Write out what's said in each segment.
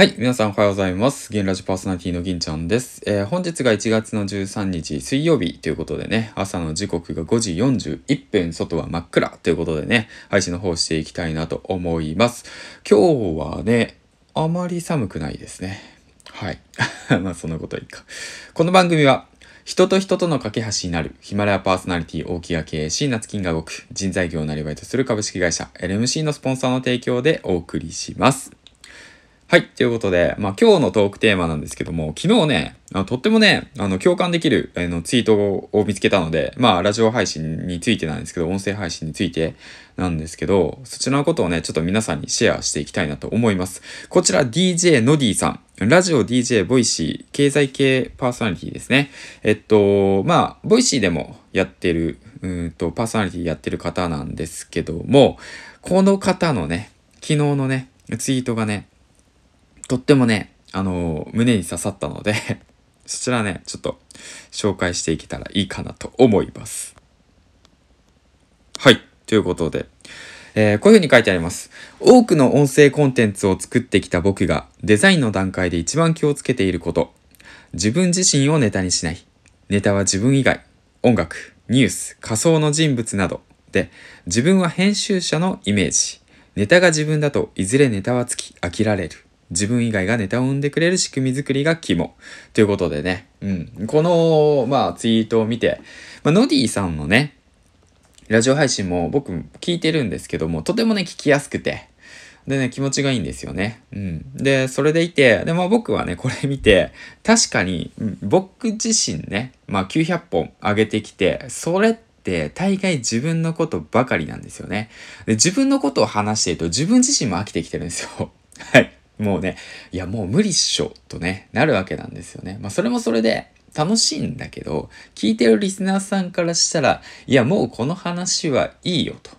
はい。皆さんおはようございます。ゲンラジパーソナリティの銀ちゃんです。えー本日が1月の13日水曜日ということでね、朝の時刻が5時41分、外は真っ暗ということでね、配信の方していきたいなと思います。今日はね、あまり寒くないですね。はい。まあそんなことはいいか。この番組は、人と人との架け橋になるヒマラヤパーソナリティ大木が経営し夏金が動く人材業をなりわいとする株式会社 LMC のスポンサーの提供でお送りします。はい。ということで、まあ今日のトークテーマなんですけども、昨日ね、あとってもね、あの共感できるあのツイートを見つけたので、まあラジオ配信についてなんですけど、音声配信についてなんですけど、そちらのことをね、ちょっと皆さんにシェアしていきたいなと思います。こちら DJ ノディさん。ラジオ DJ Voicy 経済系パーソナリティですね。えっと、まあ、 Voicy でもやってる、うんと、パーソナリティやってる方なんですけども、この方のね、昨日のね、ツイートがね、とってもね、あの胸に刺さったので、そちらね、ちょっと紹介していけたらいいかなと思います。はい。ということで、えーこういうふうに書いてあります。多くの音声コンテンツを作ってきた僕がデザインの段階で一番気をつけていること。自分自身をネタにしない。ネタは自分以外。音楽、ニュース、仮想の人物など。で、自分は編集者のイメージ。ネタが自分だといずれネタはつき飽きられる。自分以外がネタを生んでくれる仕組み作りが肝。ということでね。うん。この、まあ、ツイートを見て、まあ、ノディさんのね、ラジオ配信も僕聞いてるんですけども、とてもね、聞きやすくて、でね、気持ちがいいんですよね。うん。で、それでいて、で、まあ僕はね、これ見て、確かに、僕自身ね、まあ900本上げてきて、それって大概自分のことばかりなんですよね。で、自分のことを話していると自分自身も飽きてきてるんですよ。はい。もうね、いやもう無理っしょ、とね、なるわけなんですよね。まあそれもそれで、楽しいんだけど、聞いてるリスナーさんからしたら、いや、もうこの話はいいよと。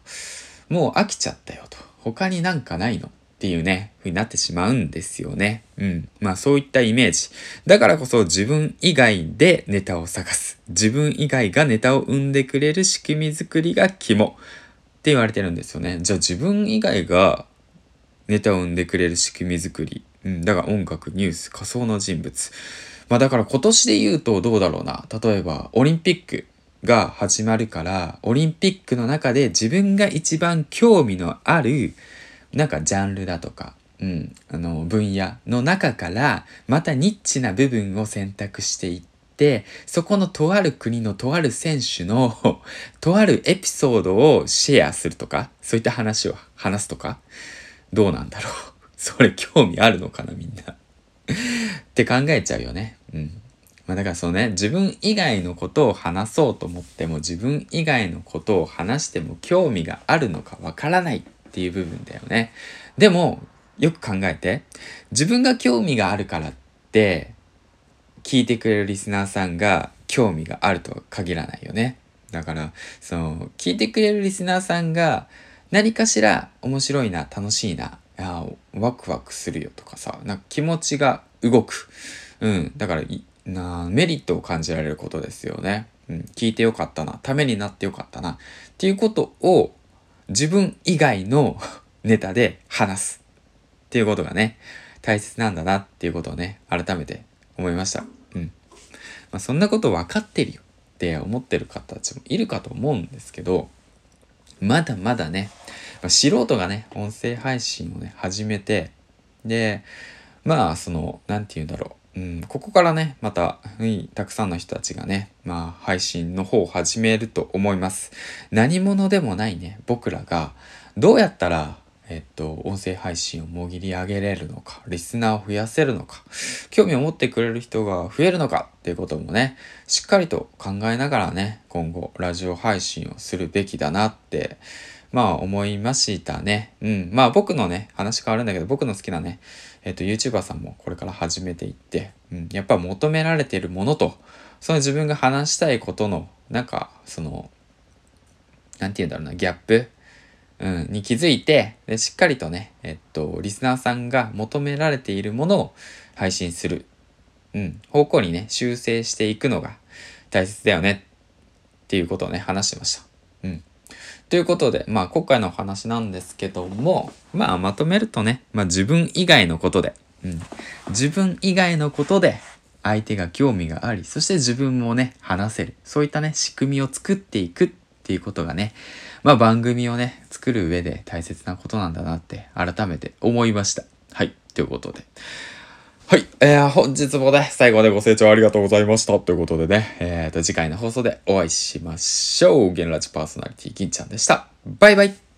もう飽きちゃったよと。他になんかないのっていうね、風になってしまうんですよね。うん。まあそういったイメージ。だからこそ自分以外でネタを探す。自分以外がネタを生んでくれる仕組み作りが肝。って言われてるんですよね。じゃあ自分以外がネタを生んでくれる仕組み作り。うん。だから音楽、ニュース、仮想の人物。まあだから今年で言うとどうだろうな。例えばオリンピックが始まるから、オリンピックの中で自分が一番興味のある、なんかジャンルだとか、うん、あの分野の中から、またニッチな部分を選択していって、そこのとある国のとある選手のとあるエピソードをシェアするとか、そういった話を話すとか、どうなんだろう。それ興味あるのかなみんな。って考えちゃうよね。うん。まあだからそのね、自分以外のことを話そうと思っても、自分以外のことを話しても興味があるのかわからないっていう部分だよね。でも、よく考えて、自分が興味があるからって、聞いてくれるリスナーさんが興味があるとは限らないよね。だから、その、聞いてくれるリスナーさんが何かしら面白いな、楽しいな、あワクワクするよとかさ、なんか気持ちが動く。うん。だから、なメリットを感じられることですよね。うん。聞いてよかったな。ためになってよかったな。っていうことを自分以外の ネタで話す。っていうことがね、大切なんだなっていうことをね、改めて思いました。うん。まあ、そんなこと分かってるよって思ってる方たちもいるかと思うんですけど、まだまだね、素人がね、音声配信をね、始めて、で、まあ、その、なんて言うんだろう。うん、ここからね、また、うんたくさんの人たちがね、まあ、配信の方を始めると思います。何者でもないね、僕らが、どうやったら、えっと、音声配信をもぎり上げれるのか、リスナーを増やせるのか、興味を持ってくれる人が増えるのかっていうこともね、しっかりと考えながらね、今後、ラジオ配信をするべきだなって、まあ思いましたね。うん。まあ僕のね、話変わるんだけど、僕の好きなね、えっ、と、YouTuber さんもこれから始めていって、うん。やっぱ求められているものと、その自分が話したいことの、なんか、その、なんて言うんだろうな、ギャップ、うん、に気づいてで、しっかりとね、えっと、リスナーさんが求められているものを配信する、うん、方向にね、修正していくのが大切だよねっていうことをね、話してました。うん。ということで、まあ今回のお話なんですけども、まあまとめるとね、まあ自分以外のことで、うん。自分以外のことで相手が興味があり、そして自分もね、話せる。そういったね、仕組みを作っていくっていうことがね、まあ番組をね、作る上で大切なことなんだなって改めて思いました。はい。ということで。はい。えー、本日もね、最後までご清聴ありがとうございました。ということでね、えーと、次回の放送でお会いしましょう。ゲンラジパーソナリティ、銀ちゃんでした。バイバイ。